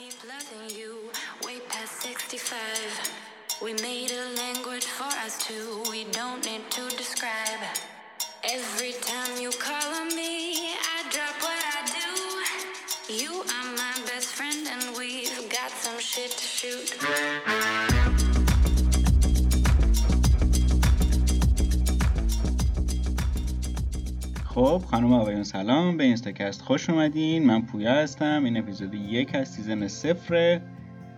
keep loving you way past 65. We made a language for us two, we don't need to describe. Every time you call on me, I drop what I do. You are my best friend, and we've got some shit to shoot. خب خانم آقایون سلام به اینستاکست خوش اومدین. من پویا هستم. این اپیزود یک از سیزن صفره.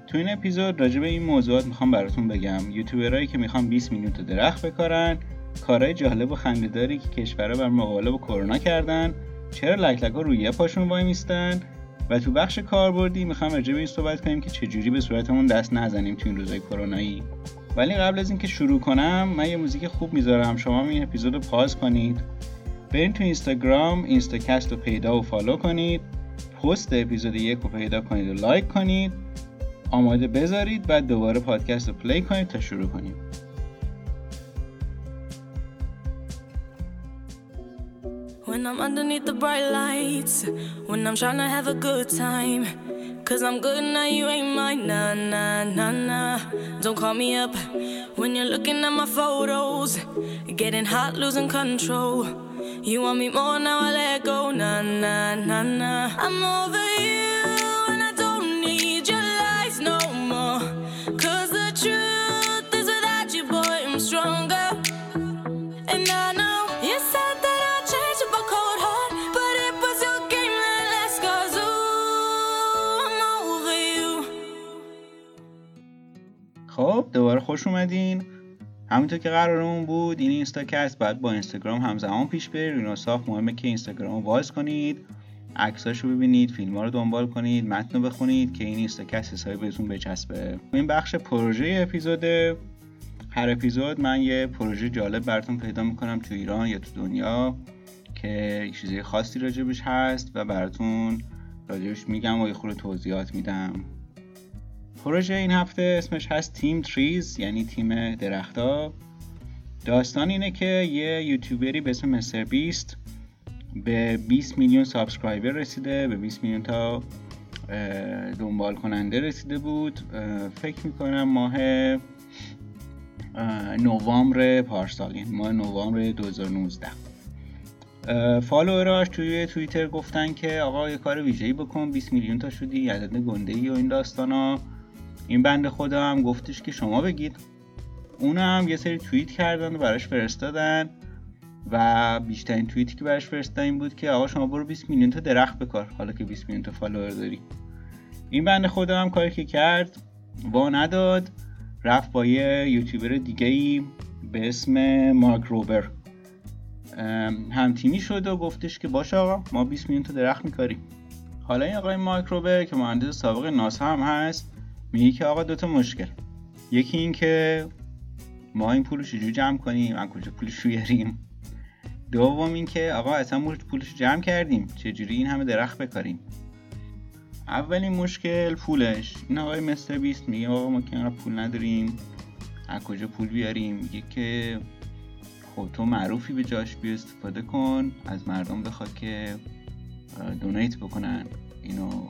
تو این اپیزود راجع به این موضوعات می‌خوام براتون بگم. یوتیوبرایی که می‌خوان 20 میلیون تا درخت بکارن کارهای جالب و خنده‌داری که کشورها بر مقابله با کرونا کردن چرا لک لک ها روی پاشون وای میستن؟ و تو بخش کاربردی می‌خوام راجع به این صحبت کنیم که چجوری به صورتمون دست نزنیم تو این روزهای کرونایی. ولی قبل از اینکه شروع کنم من یه موزیک خوب می‌ذارم. شما این اپیزود pause کنید. برین تو اینستاگرام اینستاکست رو پیدا و follow کنید پست اپیزود یک رو پیدا کنید و لایک کنید آماده بذارید بعد دوباره پادکست رو پلی کنید تا شروع کنیم When I'm underneath the bright lights, when I'm trying to have a good time. Cause I'm good now, you ain't mine. Nah, nah, nah, nah. Don't call me up when you're looking at my photos. Getting hot, losing control. You want me more now, I let go. Nah, nah, nah, nah. I'm over you, and I don't need your lies no more. Cause the truth is without you, boy, I'm stronger. And I know you said that I'd change up a cold heart, but it was your game that last. Cause ooh, I'm over you. خب دوباره خوش اومدین همونطور که قرارمون بود این اینستاکست باید با اینستاگرام همزمان پیش بره. رو این حساب مهمه که اینستاگرام رو باز کنید عکساشو ببینید فیلم رو دنبال کنید متن رو بخونید که این اینستاکست حسابی بهتون بچسبه. این بخش پروژه اپیزود هر اپیزود من یه پروژه جالب براتون پیدا می‌کنم تو ایران یا تو دنیا که چیزای خاصی راجبش هست و براتون راجبش میگم و یه خورده توضیحات میدم. پروژه این هفته اسمش هست Team Trees یعنی تیم درختا. داستان اینه که یه یوتیوبری به اسم MrBeast به 20 میلیون subscriber رسیده به 20 میلیون تا دنبال کننده رسیده بود. فکر می‌کنم ماه اه، نوامبر پارسال یعنی ماه نوامبر 2019 اه، follower اش توی توییتر گفتن که آقا یه کار ویژه‌ای بکن 20 میلیون تا شدی عدد گنده ای و این داستانا. این بنده خدا هم گفتش که شما بگید. اون هم یه سری توییت کردن و براش فرستادن و بیشترین توییتی که براش فرستادن این بود که آقا شما برو 20 میلیون تا درخت بکار. حالا که 20 میلیون تا فالوور داری. این بنده خدا هم کاری که کرد وا نداد. رفت با یه یوتیوبر دیگه ای به اسم مارک روبر. ام، همتیمی شد و گفتش که باشه آقا ما 20 میلیون تا درخت میکاریم. حالا این آقای مارک روبر که مهندس سابق ناسا هم هست میگه که آقا دوتا مشکل. یکی این که ما این پول رو چجوری جمع کنیم؟ از کجا پولش بیاریم؟ دوم این که آقا اصلا پولش جمع کردیم. چجوری این همه درخت بکاریم؟ اولین مشکل پولش. این آقای مستر بیست میگه آقا ما که پول نداریم. از کجا پول بیاریم؟ میگه که خب تو معروفی به جاش بیا استفاده کن. از مردم بخواد که دونیت بکنن. اینو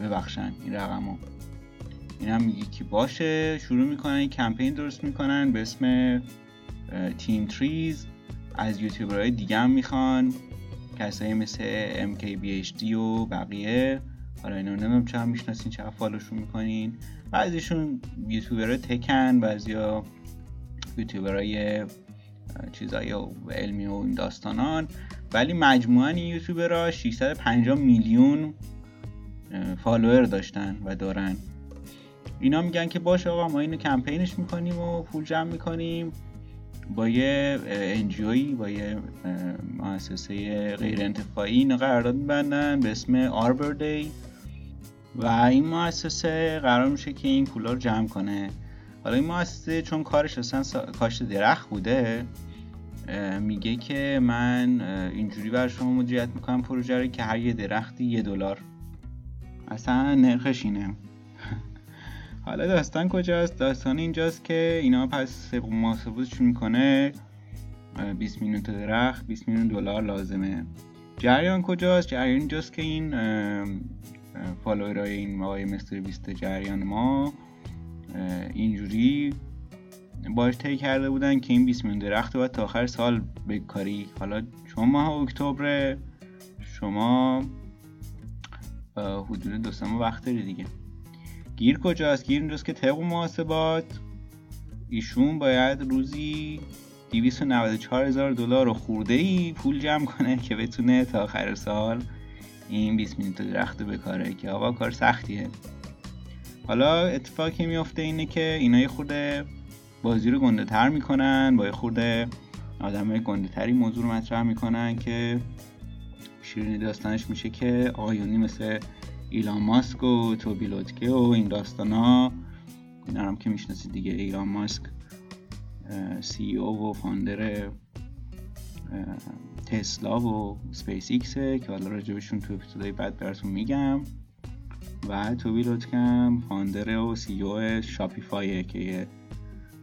ببخشن. این رقمو. این هم که باشه. شروع می‌کنن یک کمپین درست می‌کنن به اسم تیم تریز از یوتیوبرهای دیگه هم می‌خوان. کسایی مثل MKBHD و بقیه. حالا اینا نمی‌دونم هم می‌شناسین چه فالوشون می‌کنین. بعضیشون یوتیوبرهای تکن بعضیا یوتیوبرهای چیزای علمی و این داستانان. ولی مجموعا این یوتیوبرها 650 میلیون فالوور داشتن و دارن. اینا میگن که باشه آقا ما اینو کمپینش می‌کنیم و پول جمع می‌کنیم با یه انجیوی با یه مؤسسه غیر انتفاعی. اینو قرارداد میبندن به اسم آربر دی و این مؤسسه قرار میشه که این پولا رو جمع کنه. حالا این مؤسسه چون کارش اصلا سا- کاشت درخت بوده میگه که من اینجوری بر شما مدیریت می‌کنم پروژه رو که هر یه درختی یه دلار. اصلا نرخش اینه. حالا داستان کجاست؟ داستان اینجاست که اینا پس محاسباتشون می‌کنه. اه، 20 میلیون درخت 20 میلیون دلار لازمه. جریان کجاست؟ جریان اینجاست که این فالوورای این آقای مستر بیست جریان ما اینجوری باش طی کرده بودن که این 20 میلیون درخت باید تا آخر سال بکاری. حالا چون ماه اکتبر شما حدود دو سه وقت دیگه. گیر کجاست؟ گیر اینجاست که طبق محاسبات ایشون باید روزی 294 هزار دلار و خورده ای پول جمع کنه که بتونه تا آخر سال این 20 میلیون درخت بکاره که آقا کار سختیه. حالا اتفاقی میفته اینه که اینا یه خورده بازی رو گنده تر می‌کنن با یه خورده آدم گنده تری موضوع رو مطرح می‌کنن که شیرینی داستانش میشه که آقایونی مثل ایلان ماسک و توبی لوتکه و این داستان ها. اینا هم که می‌شناسید دیگه. ایلان ماسک سی او و فاندر تسلا و سپیس ایکسه که حالا راجبشون تو اپیزودهای بعد براتون میگم. و توبی لوتکه founder و CEO شاپیفایه که یه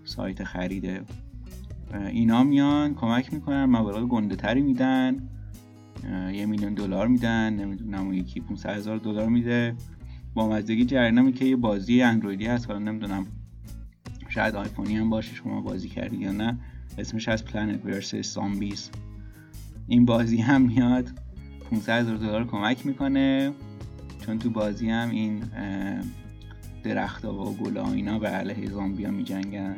سایت خریده. اینا میان کمک می‌کنن مبالغ گنده تری میدن. یه میلیون دلار میدن نمی‌دونم یکی 500 هزار دلار میده. بامزگی جریان اینه که یه بازی اندرویدی هست حالا نمی‌دونم شاید آیفونی هم باشه شما بازی کردی یا نه. اسمش از پلنت ورسس زامبیز این بازی هم میاد 500 هزار دلار کمک می‌کنه. چون تو بازی هم این درخت و گل اینا به علیه زامبیا میجنگن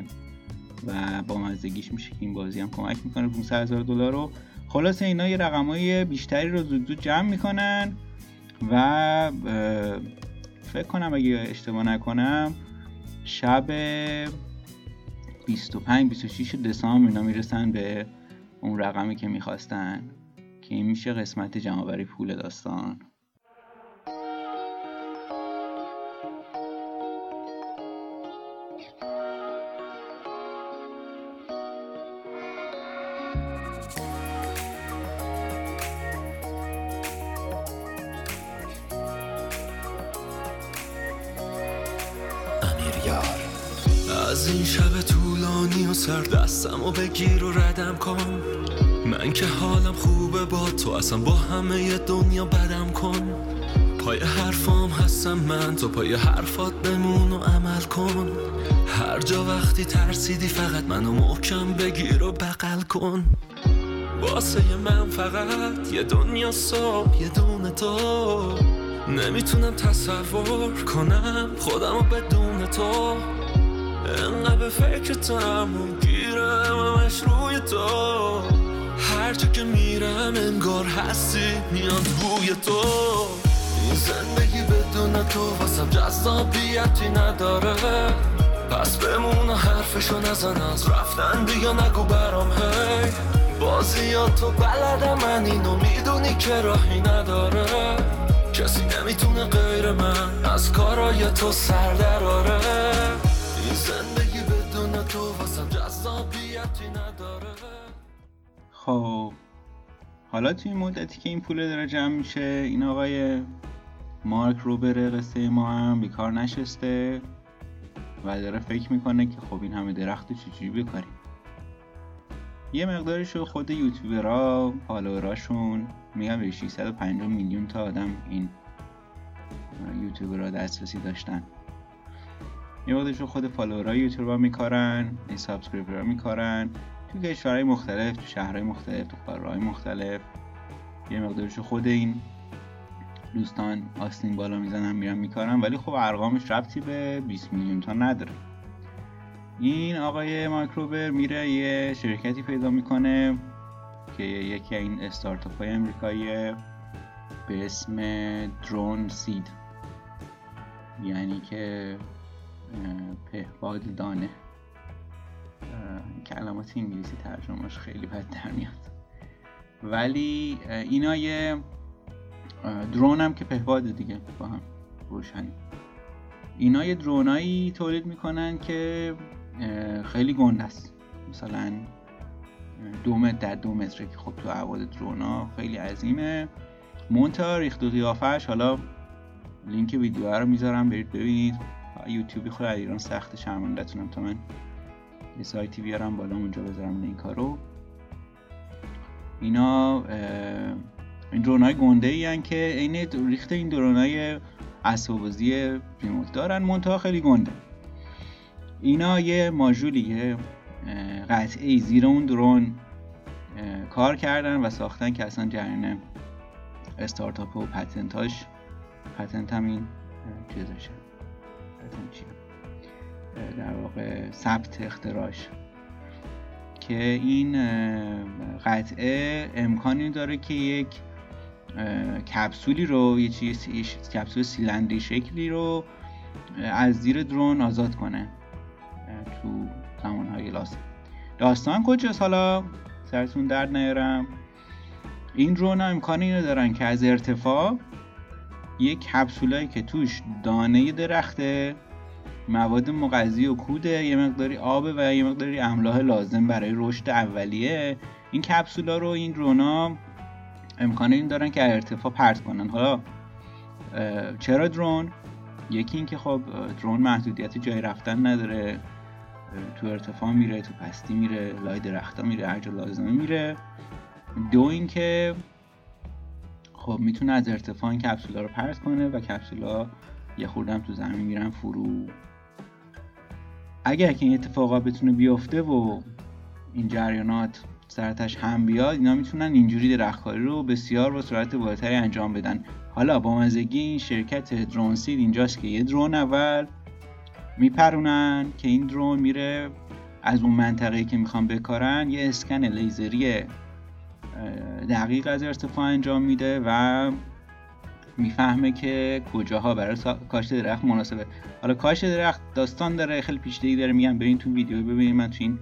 و با مزدگیش میشه که این بازی هم کمک می‌کنه. 500 هزار دلار رو خلاصه اینا یه رقمای بیشتری رو زود زود جمع می‌کنن و فکر کنم اگه اشتباه نکنم شب 25 26 دسامبر اینا می‌رسن به اون رقمی که می‌خواستن که این میشه قسمت جمعآوری پول داستان. بگیر و ردم کن. من که حالم خوبه با تو اصلا با همه دنیا بدم کن. پای حرفام هستم من تو پای حرفات بمون و عمل کن. هر جا وقتی ترسیدی فقط منو محکم بگیر و بغل کن. واسه من فقط یه دنیا صبح یه دونه تو. نمی‌تونم تصور کنم خودمو بدون تو. انقدر به فکر تم همش روی تو. هر جا که میرم انگار هستی میاد بوی تو. این زندگی بدون تو واسم جذابیتی نداره. پس بمون و حرفشو نزن از رفتن بیا نگو برام. هی بازی تو بلدم من اینو می‌دونی که راهی نداره. کسی نمی‌تونه غیر من از کارای تو سر دراره این زندگی بدون تو جذابیتی نداره. خب حالا توی این مدتی که این پول داره جمع میشه این آقای مارک روبر قصه ما هم بیکار نشسته و داره فکر می‌کنه که خب این همه درخت چجوری بکاریم؟ یه مقدارش رو خود یوتیوبرها فالووراشون میگن به 650 میلیون تا آدم این یوتیوبرها دسترسی داشتن. یه مقدارش خود follower های یوتیوبرها میکارن این subscriber ها میکارن. تو کشورهای مختلف تو شهرهای مختلف تو قاره‌های مختلف یه مقدارش خود این دوستان آستین بالا می‌زنن میرن میکارن. ولی خب ارقامش ربطی به 20 میلیون تا نداره. این آقای مایکروبر میره یه شرکتی پیدا می‌کنه که یکی این استارتاپ های امریکایی به اسم درون سید. یعنی که پهباد دانه. کلمات انگلیسی ترجمهش خیلی بد در میاد. ولی اینا یه درون هم که پهباد دیگه با هم روشنی. اینا یه درونایی تولید می‌کنن که خیلی گنده است. مثلا دو متر در دو متره که خب تو عواد درونا خیلی عظیمه. مونتا ریخت و حالا لینک ویدیو رو می‌ذارم برید ببینید. یوتیوبی خود ایران سخت شرمندتونم تا من یه سایتی بیارم بالا اونجا بذارم لینک ها رو. اینا این درون های گنده ای که این ریخت این درون های اسبابازی ریموت دارن منتها خیلی گنده. اینا یه ماژولی قطعه زیر اون درون کار کردن و ساختن که اصلا جریان استارتاپ و پتنتاش پتنت هم این چیزشه. چیه در واقع ثبت اختراش که این قطعه امکانی داره که یک کپسولی رو یه چیز کپسول سیلندری شکلی رو از زیر درون آزاد کنه. تو زمانهای لازم داستان کجاست؟ حالا سرتون درد نیارم این درون ها امکان اینو دارن که از ارتفاع یک کپسولایی که توش دانه درخته مواد مغذی و کوده یه مقداری آب و یه مقداری املاح لازم برای رشد اولیه. این کپسولا رو این درونا امکان این دارن که ارتفاع پرت کنن. حالا چرا درون؟ یکی اینکه خب درون محدودیت جای رفتن نداره. تو ارتفاع میره تو پستی میره لای درختا میره هر جا لازمه میره. دو اینکه خب می‌تونه از ارتفاع این کپسولا رو پرت کنه و کپسولا یه خوردم تو زمین میرن فرو. اگر که این اتفاقا بتونه بیفته و این جریانات سرتش هم بیاد اینا می‌تونن اینجوری درختکاری رو بسیار با سرعت بالاتری انجام بدن. حالا با مزگی این شرکت درون سید اینجاست که یه درون اول میپرونن که این درون میره از اون منطقه که می‌خوان بکارن یه اسکن لیزری دقیق از ارتفاع انجام میده و می‌فهمه که کجاها برای کاشت درخت مناسبه. حالا کاشت درخت داستان داره خیلی پیچیدگی داره. میگم برین تو ویدیو ببینید من تو این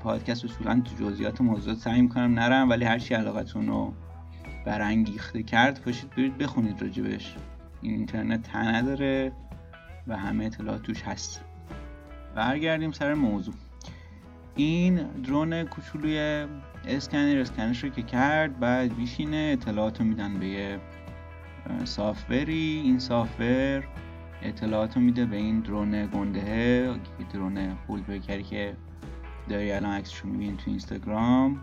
پادکست اصولا تو جزئیات موضوعات سعی می‌کنم نرم ولی هر چی علاقتون رو برانگیخته کرد پاشید برید بخونید راجبش. این اینترنت تنه نداره و همه اطلاعات توش هست. برگردیم سر موضوع. این درون کوچولوی اسکنر اسکنش رو که کرد بعد بیشینه اطلاعات رو میدن به یه سافوری این سافور اطلاعات رو میده به این درون گنده درون فول بکری که داری الان عکسش رو می‌بینی تو اینستاگرام.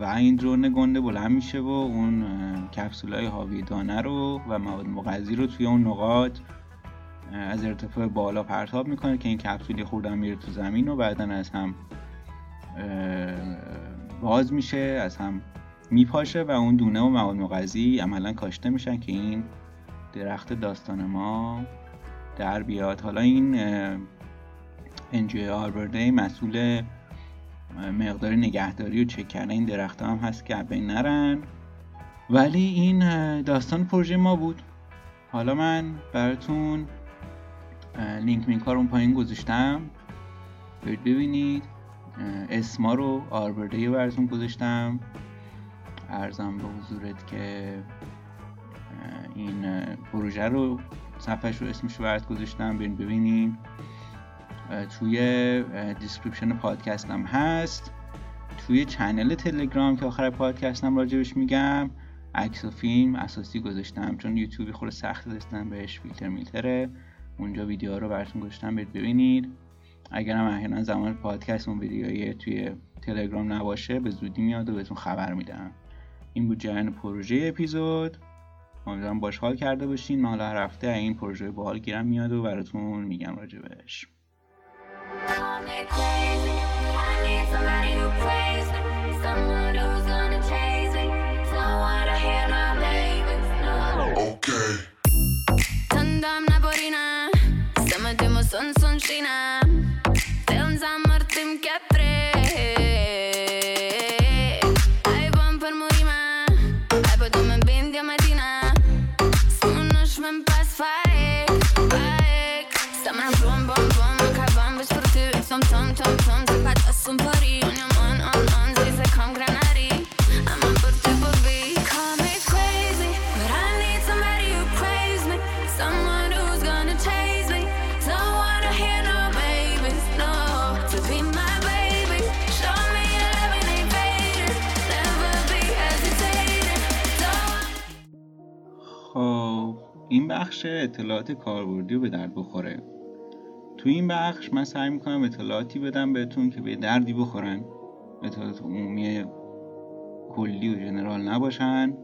و این درون گنده بلند میشه و اون کپسول حاوی دانه رو و مواد مغذی رو توی اون نقاط از ارتفاع بالا پرتاب می‌کنه که این کپسولی خوردن میره تو زمین و بعدا از هم باز میشه از هم میپاشه و اون دونه و مواد مغذی عملا کاشته میشن که این درخت داستان ما در بیاد. حالا این انجوی آربرده مسئول مقدار نگهداری و چک کردن این درخت هم هست که بین نرن. ولی این داستان پروژه ما بود. حالا من براتون لینک مینک اون پایین گذاشتم. ببینید. اسما رو آربرده براتون گذاشتم. عرضم به حضورت که این پروژه رو صفحش رو اسمش رو برات گذاشتم. برید ببینید توی description پادکستم هست. توی channel تلگرام که آخر پادکستم راجبش میگم عکس و فیلم اساسی گذاشتم. چون یوتیوب یه خورده سخت داشتم بهش فیلتر میلتره. اونجا ویدیو رو براتون گذاشتم برید ببینید. اگر هم احیانا زمان پادکست اون ویدیوی توی تلگرام نباشه به زودی میاد و بهتون خبر میدم. این بود جریان پروژه اپیزود. امیدوارم باش حال کرده باشین. من حالا هر هفته این پروژه باحال گیرم میاد و براتون میگم راجبش. Sun sun skina Film بخش اطلاعات کاربردی رو به درد بخوره. تو این بخش من سعی می‌کنم اطلاعاتی بدم بهتون که به دردی بخورن. اطلاعات عمومی کلی و جنرال نباشن.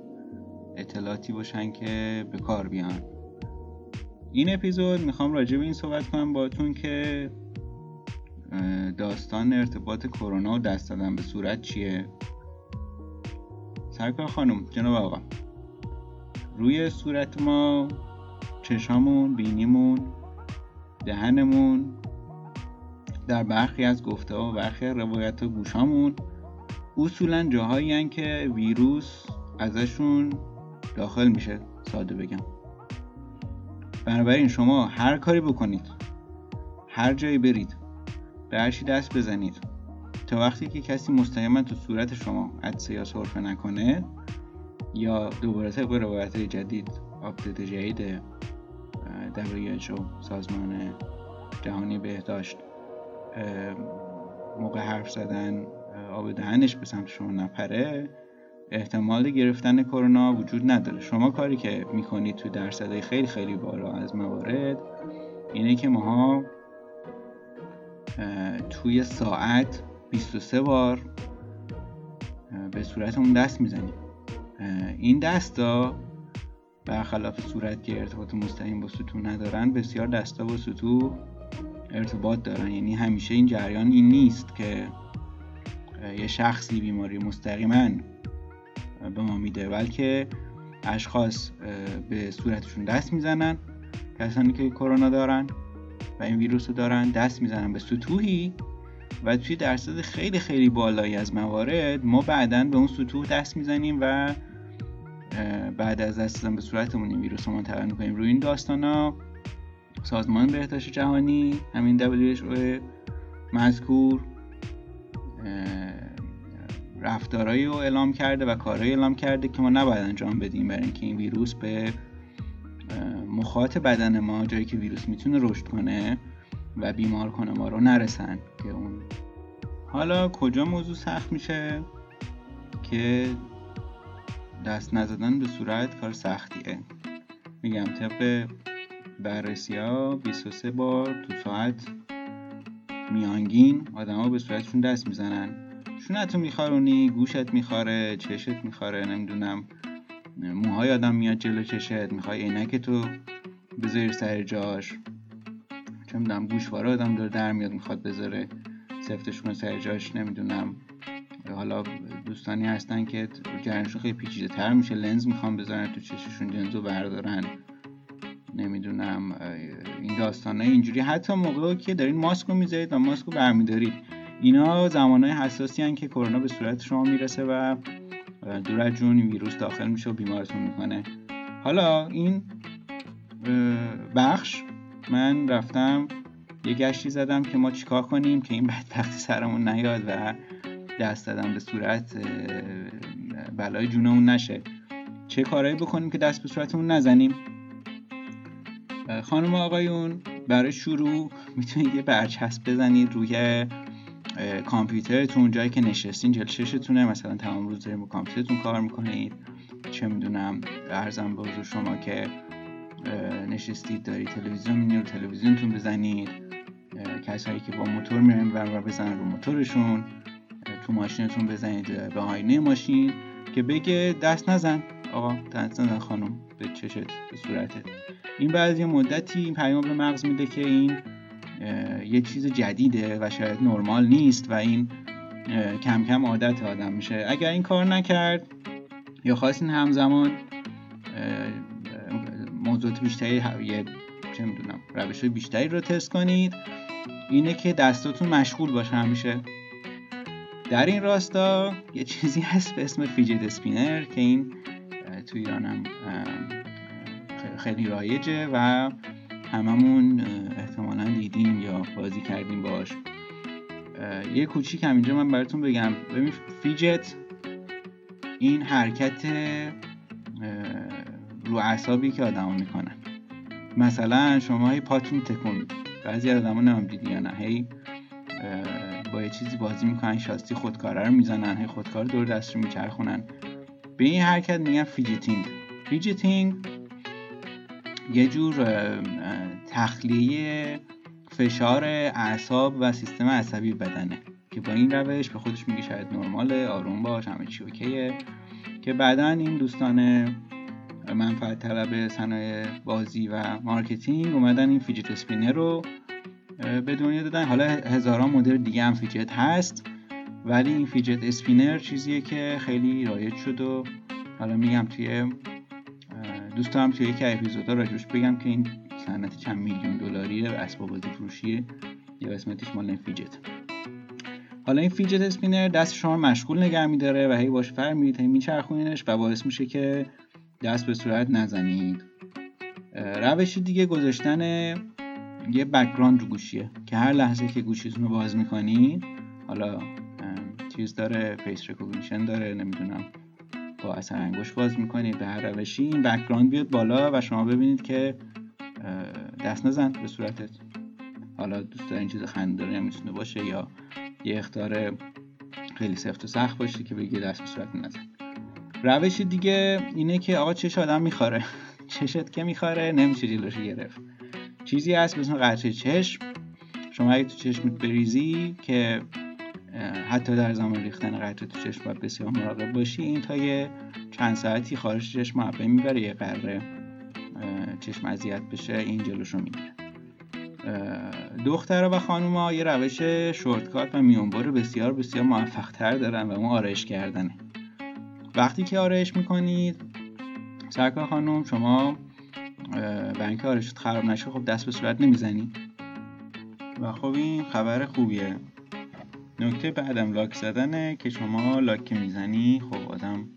اطلاعاتی باشن که به کار بیان. این اپیزود می‌خوام راجع به این صحبت کنم باتون که داستان ارتباط کرونا و دست دادن به صورت چیه. سرکار خانم جناب آقا. روی صورت ما چشامون بینیمون دهنمون در برخی از گفته و برخی روایت گوشامون. اصولا جاهایی که ویروس ازشون داخل میشه ساده بگم. بنابراین شما هر کاری بکنید هر جایی برید به هرچی دست بزنید تا وقتی که کسی مستقیما تو صورت شما عدسه یا سرفه نکنه یا دوباره طبق روایت جدید آپدیت جدید WHO سازمان جهانی بهداشت موقع حرف زدن آب دهنش به سمت نپره احتمال گرفتن کرونا وجود نداره. شما کاری که می‌کنید تو درصد خیلی خیلی بالا از موارد اینه که ماها توی ساعت 23 بار به صورتمون دست می‌زنیم این دستا برخلاف صورت که ارتباط مستقیم با سطوح ندارن بسیار دستا با سطوح ارتباط دارن. یعنی همیشه این جریان این نیست که یه شخصی بیماری مستقیما به ما میده بلکه اشخاص به صورتشون دست می‌زنن کسانی که کرونا دارن و این ویروس رو دارن دست می‌زنن به سطوحی و توی درصد خیلی خیلی بالایی از موارد ما بعدا به اون سطوح دست می‌زنیم و بعد از دست به صورتمون این ویروس رو منتقل می‌کنیم. روی این داستان ها سازمان بهداشت جهانی همین WHO مذکور رفتارهایی رو اعلام کرده و کارهایی اعلام کرده که ما نباید انجام بدیم برای اینکه این ویروس به مخاط بدن ما جایی که ویروس می‌تونه رشد کنه و بیمار کنه ما رو نرسن که اون. حالا کجا موضوع سخت میشه؟ که دست نزدن به صورت کار سختیه. میگم طبق بررسی ها 23 بار تو ساعت میانگین ها به صورتشون دست می‌زنن. شونتو میخارونی گوشت میخاره چشت میخاره نمی‌دونم موهای آدم میاد جلو چشت می‌خوای عینک تو بذاری سر جاش. چه می‌دونم گوشواره آدم داره در میاد می‌خواد بذاره سفتش کنه سر جاش نمی‌دونم. حالا دوستانی هستن که جرنشون خیلی پیچیده تر میشه. لنز می‌خوام بذارن تو چششون لنزو بردارن. نمی‌دونم این داستانه اینجوری. حتی موقع که دارین ماسک رو می‌ذارید و ماسک رو برمیدارید. اینا زمانهای حساسی هن که کرونا به صورت شما می‌رسه و دور از جون ویروس داخل میشه و بیمارتون می‌کنه. حالا این بخش من رفتم یه گشتی زدم که ما چیکار کنیم که این بدبختی سرمون نیاد و دست دادم به صورت بلای جونمون نشه. چه کارهایی بکنیم که دست به صورتمون نزنیم؟ خانم آقایون برای شروع می‌تونید یه برچسب بزنید روی کامپیوترتون جایی که نشستین جلششتونه مثلا تمام روز داریم با کامپیوترتون کار می‌کنید. چه می‌دونم ارزم به حضور شما که نشستید داری تلویزیون می‌بینید رو تلویزیونتون بزنید. کسایی که با موتور میرن و بزنن رو موتورشون. تو ماشینتون بزنید به آینه ماشین که بگه دست نزن. آقا دست نزن خانم به چشت به صورتت. این بعد یه مدتی این پیام به مغز میده که این یه چیز جدیده و شاید نرمال نیست و این کم کم عادت آدم میشه. اگر این کار نکرد یا خواستین همزمان موضوعات بیشتری یه چه می‌دونم روش بیشتری رو تست کنید اینه که دستاتون مشغول باشه همیشه. در این راستا یه چیزی هست به اسم فیجت اسپینر که این تو ایرانم خیلی رایجه و هممون احتمالا دیدیم یا بازی کردیم باش. یه کوچیک هم اینجا من براتون بگم. ببین فیجت این حرکت رو اعصابی که آدما می‌کنن مثلا شما هی پاتون تکون بعضی از آدما نمی‌دونم دیدی یا نه. هی با یه چیزی بازی می‌کنن شاستی خودکاره رو می‌زنن هی خودکار دور دست رو میچرخونن. به این حرکت میگن fidgeting. fidgeting یه جور تخلیه فشار اعصاب و سیستم عصبی بدنه که با این روش به خودش میگه شاید نرماله آروم باش همه چی OK ه. که بعدا این دوستان منفعت طلب صنایع بازی و marketing اومدن این fidget spinner رو به دنیا دادن. حالا هزاران مدل دیگه هم fidget هست ولی این fidget spinner چیزیه که خیلی رایج شد و حالا میگم توی دوست دارم توی یکی اپیزودا راجبش بگم که این صنعت چند میلیون دلاری اسباب بازی فروشیه. یا قسمتش مال این fidget. حالا این fidget spinner دست شما مشغول نگه میداره و هی باش ور میرید هی میچرخونینش و باعث میشه که دست به صورت نزنید. روش دیگه گذاشتن یه background رو گوشیه که هر لحظه که گوشیتون رو باز می‌کنید حالا چیز داره face recognition داره نمی‌دونم با اثر انگشت باز می‌کنید به هر روشی این background بیاد بالا و شما ببینید که دست نزن به صورتت. حالا دوست دارین چیز خنده‌داری می‌تونه باشه یا یه اختار خیلی سفت و سخت باشه که بگی دست به صورت نزن. روش دیگه اینه که آقا چش آدم می‌خوره. چشت که می‌خوره نمیشه جلوش گرفت. چیزی هست مثل قطره چشم. شما اگه تو چشمت بریزی که حتی در زمان ریختن قطره تو چشم باید بسیار مراقب باشی این تا یه چند ساعتی خارج چشم حبه می‌بره یه قره چشم اذیت بشه این جلوش رو می‌گیره دختر و خانوما یه روش شورتکات و میونبر بسیار بسیار موفق تر دارن و اون آرایش کردنه. وقتی که آرایش می‌کنید سرکار خانم شما برای اینکه آرایشت خراب نشه خب دست به صورت نمی‌زنی. و خب این خبر خوبیه. نکته بعدم لاک زدنه که شما لاک می‌زنی خب آدم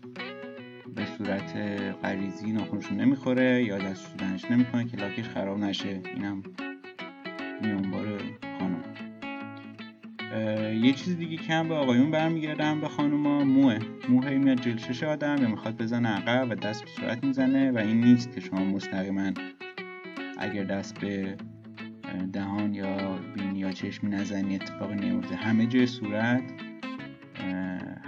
به صورت غریزی ناخونشون نمی‌خوره یا دست شدنش نمی‌کنه که لاکش خراب نشه. اینم میانبار خانم. یه چیز دیگه که هم به آقایون برمیگردم به خانوما. موه. موه میاد جلشش آدم یا می‌خواد بزنه عقب و دست به صورت می‌زنه و این نیست که شما مستقیما اگر دست به دهان یا بینی یا چشمی نزنی اتفاق نمیفته همه جای صورت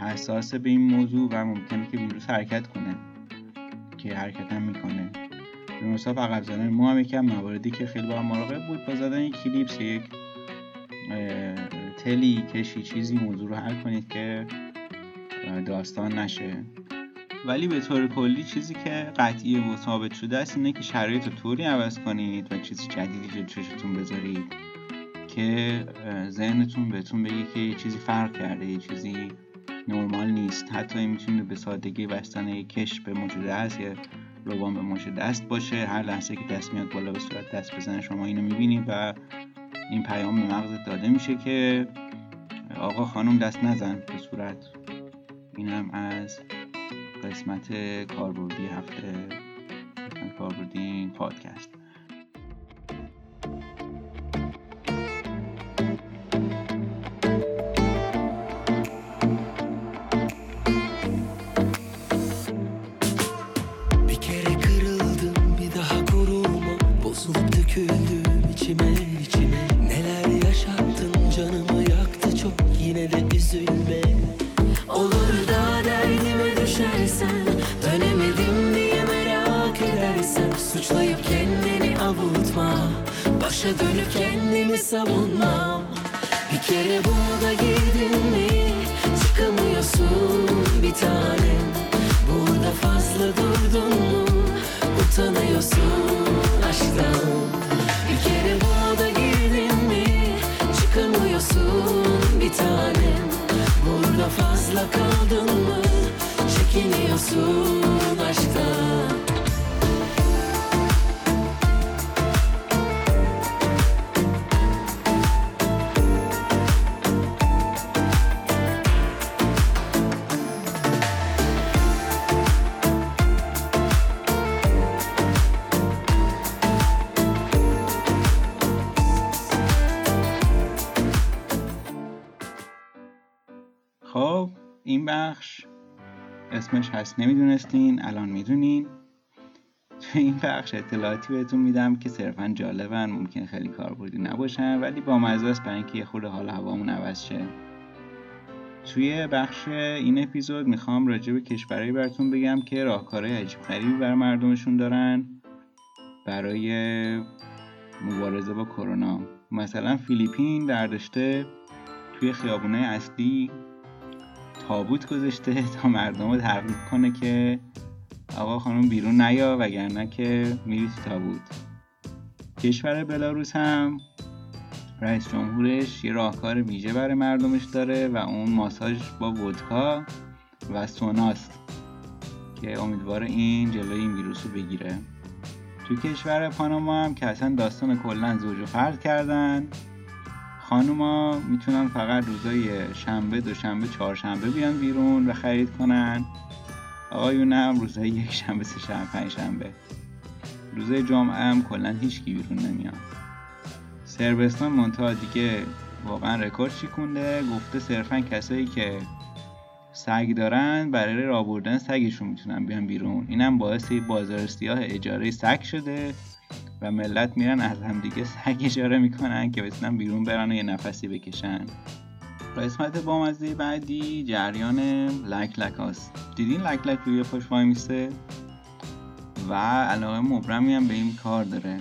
حساس به این موضوع و ممکنه که ویروس حرکت کنه که حرکت هم می‌کنه. به مصاف عقب زدن مو هم یکم مواردی که خیلی با مراقب بود با زدن یک کلیپس یک تلی کشی چیزی موضوع رو حل کنید که داستان نشه. ولی به طور کلی چیزی که قطعی و ثابت شده است اینه که شرایط رو طوری عوض کنید و چیزی جدیدی جلو چشتون بذارید که ذهنتون بهتون بگه که یه چیزی فرق کرده یه چیزی نرمال نیست. حتی می‌تونه به سادگی بستن یک کش به موج دست یا روبان به موج دست باشه. هر لحظه که دست میاد بالا به صورت دست بزنه شما اینو می‌بینید و این پیام به مغزت داده میشه که آقا خانم دست نزن به صورت اینم از قسمت کاربردی هفته savunmam. Bir kere burada girdin mi? Çıkamıyorsun bir tanem Burada fazla durdun mu? Utanıyorsun aşktan. Bir kere burada girdin mi? Çıkamıyorsun bir tanem Burada fazla kaldın mı? Çekiniyorsun aşktan. پادکست اسمش هست نمی‌دونستین الان می‌دونین. تو این بخش اطلاعاتی بهتون میدم که صرفا جالبن ممکن خیلی کاربردی نباشن ولی با مزه است برای اینکه یه خورده حال هوامون عوض شه. توی بخش این اپیزود می‌خوام راجع به کشورهایی براتون بگم که راهکارهای عجیب غریبی برای مردمشون دارن برای مبارزه با کرونا. مثلا فیلیپین برداشته توی خیابونه اصلی تابوت گذاشته تا مردم رو ترغیب کنه که آقا خانم بیرون نیا وگرنه که میری تو تابوت. کشور بلاروس هم رئیس جمهورش یه راهکار ویژه برای مردمش داره و اون ماساژ با ودکا و سوناست که امیدوار این جلوی این ویروس رو بگیره. تو کشور پاناما هم که اصلا داستان کلا زوج و فرد کردن خانوما می‌تونن فقط روزای شنبه دوشنبه چهارشنبه بیان بیرون و خرید کنن. آقایون هم روزای یک شنبه سه شنبه پنج شنبه. روزای جمعه هم کلا هیچکی بیرون نمیاد. سربستان منتها دیگه واقعا رکورد شکونده گفته صرفا کسایی که سگ دارن برای را بردن سگشون می‌تونن بیان بیرون. اینم باعث بازار سیاه اجاره سگ شده. و ملت میرن از همدیگه سگ اجاره می‌کنن که بتونن بیرون برن و یه نفسی بکشن. قسمت بامزه بعدی جریان لک لک هاست. دیدین لک لک روی پاش وای و علاقه مبرمی هم به این کار داره.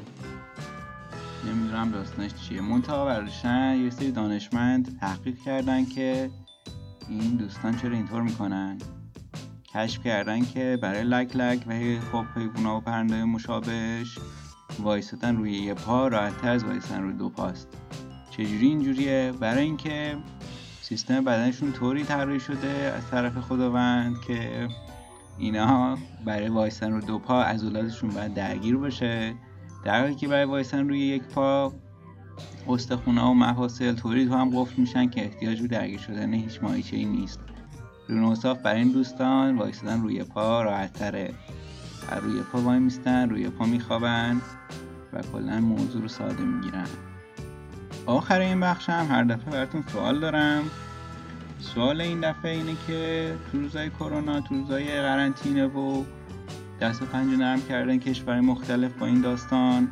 نمی‌دونم داستانش چیه. منتها برشن یه سری دانشمند تحقیق کردن که این دوستان چرا اینطور می‌کنن. کشف کردن که برای لک لک و خب حیوونا و پرنده مشابهش وایستن روی یه پا راحتتر از وایستن روی دو پاست. چجوری اینجوریه؟ برای اینکه سیستم بدنشون طوری طراحی شده از طرف خداوند که اینا برای وایستن رو دو پا عضلاتشون باید درگیر باشه. در حالی که برای وایستن روی یک پا استخونا و مفاصل طوری تو هم قفل میشن که احتیاج به درگیر شدن هیچ ماهیچه ای نیست. رو این حساب برای این دوستان وایستدن روی پا راحت تره رو یه پا وای میستن رو یه پا میخوابن و کلا موضوع رو ساده می‌گیرن. آخر این بخش هم هر دفعه براتون سوال دارم. سوال این دفعه اینه که تو روزای کرونا تو روزای قرنطینه و دست و پنجه نرم کردن کشور مختلف با این داستان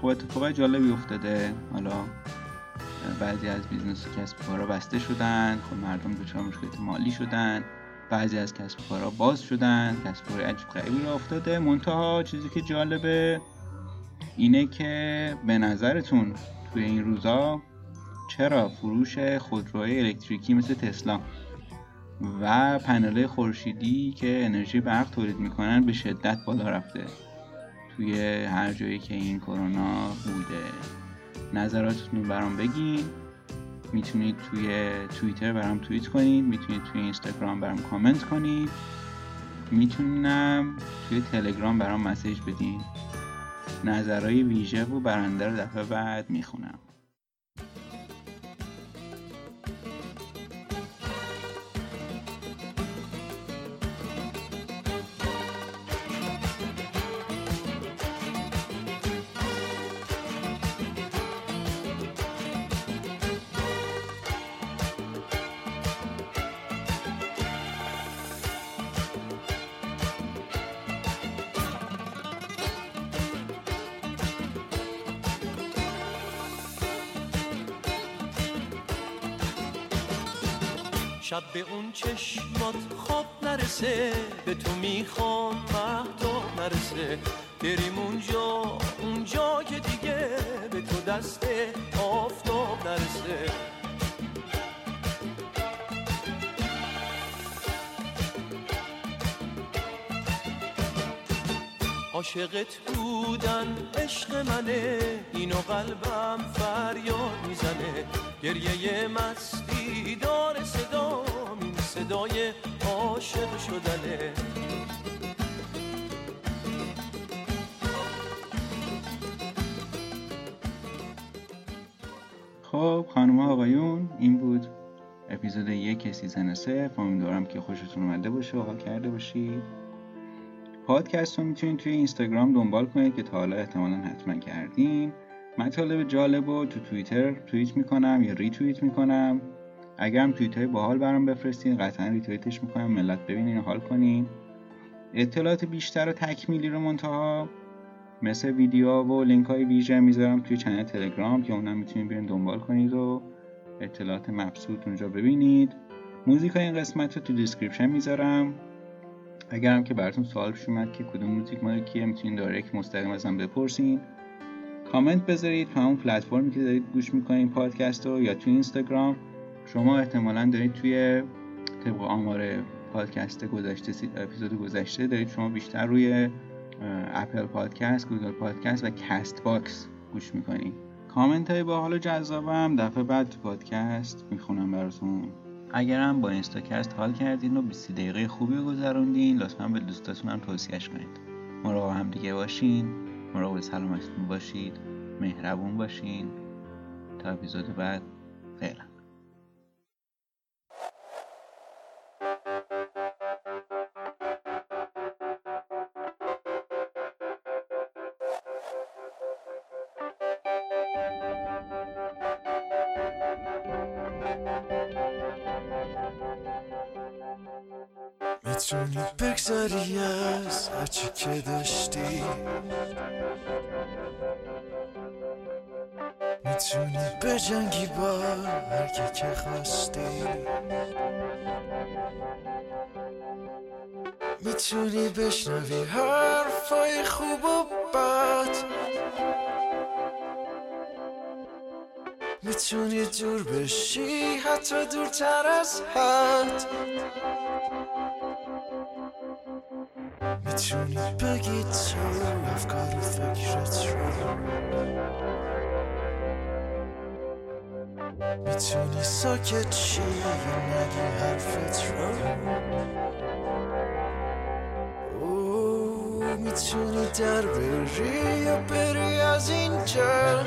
خب اتفاقای جالبی افتاده. حالا بعضی از business و کسب کارا بسته شدن خب مردم دچار مشکلات مالی شدن. بعضی از کسب کارا باز شدن کسب کار عجیب غریبی افتاده. منتها چیزی که جالبه اینه که به نظرتون توی این روزا چرا فروش خودروهای الکتریکی مثل تسلا و پنل خورشیدی که انرژی برق تولید می‌کنن به شدت بالا رفته توی هر جایی که این کرونا بوده. نظراتتون برام بگین. می‌تونید توی توییتر برام توییت کنید می‌تونید توی اینستاگرام برام کامنت کنید. می‌تونم توی تلگرام برام مسیج بدین. نظرهای ویژه و برنده رو دفعه بعد می‌خونم. شب به اون چشمات خواب نرسه به تو می‌خوام مهداب نرسه. بریم اونجا اونجا که دیگه به تو دست آفتاب نرسه. عاشقت بودن عشق منه اینو قلبم فریاد می‌زنه. گریه مستی دار صدای عاشق شدنه. خب خانم آقایون این بود اپیزود یک سیزن سه. امیدوارم که خوشتون اومده باشه و حال کرده باشید. پادکست رو می‌تونید توی اینستاگرام دنبال کنید که تا حالا احتمالا حتما کردین. مطالب جالب رو تو توییتر توییت می‌کنم یا ریتوییت می‌کنم. اگر هم توییت های باحال برام بفرستین قطعا ریتوییتش می‌کنم ملت ببینین حال کنین. اطلاعات بیشتر و تکمیلی رو منتها مثل ویدیو و لینک های ویژه می‌ذارم توی channel تلگرام که اونم می‌تونید برین دنبال کنید و اطلاعات مبسوط اونجا ببینید. موزیک این قسمت رو تو description می‌ذارم. هم که براتون سوال پیش اومد که کدوم موزیک مال کیه می‌تونید direct مستقیم ازم بپرسین. کامنت بذارید تو همون پلتفرمی که دارید گوش می‌کنین پادکست رو یا تو اینستاگرام. شما احتمالا دارید توی طبق آمار پادکست گذشته اپیزود گذشته دارید شما بیشتر روی اپل پادکست گوگل پادکست و کست باکس گوش می‌کنید. کامنت های با حال جذابم دفعه بعد تو پادکست می‌خونم براتون. اگرم با اینستاکست حال کردین و 20 دقیقه خوبی گذروندین لطفا به دوستاتون هم توصیهش کنید. مراقب هم دیگه باشین. مراقب سلامتتون باشید. مهربون باشین. تا اپیزود بعد. فعلا می‌تونی بگذاری از هرچی که داشتی. می‌تونی بجنگی با هر که خواستی. می‌تونی بشنوی حرفای خوب و بد. می‌تونی دور بشی حتی دورتر از حد. می‌تونی بگی تو افکار و فکرت رو. می‌تونی ساکت چی نگی حرفت رو. می‌تونی در بری یا بری از اینجا.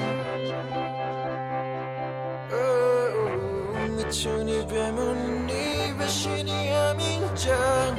می‌تونی بمونی بشینی همینجا.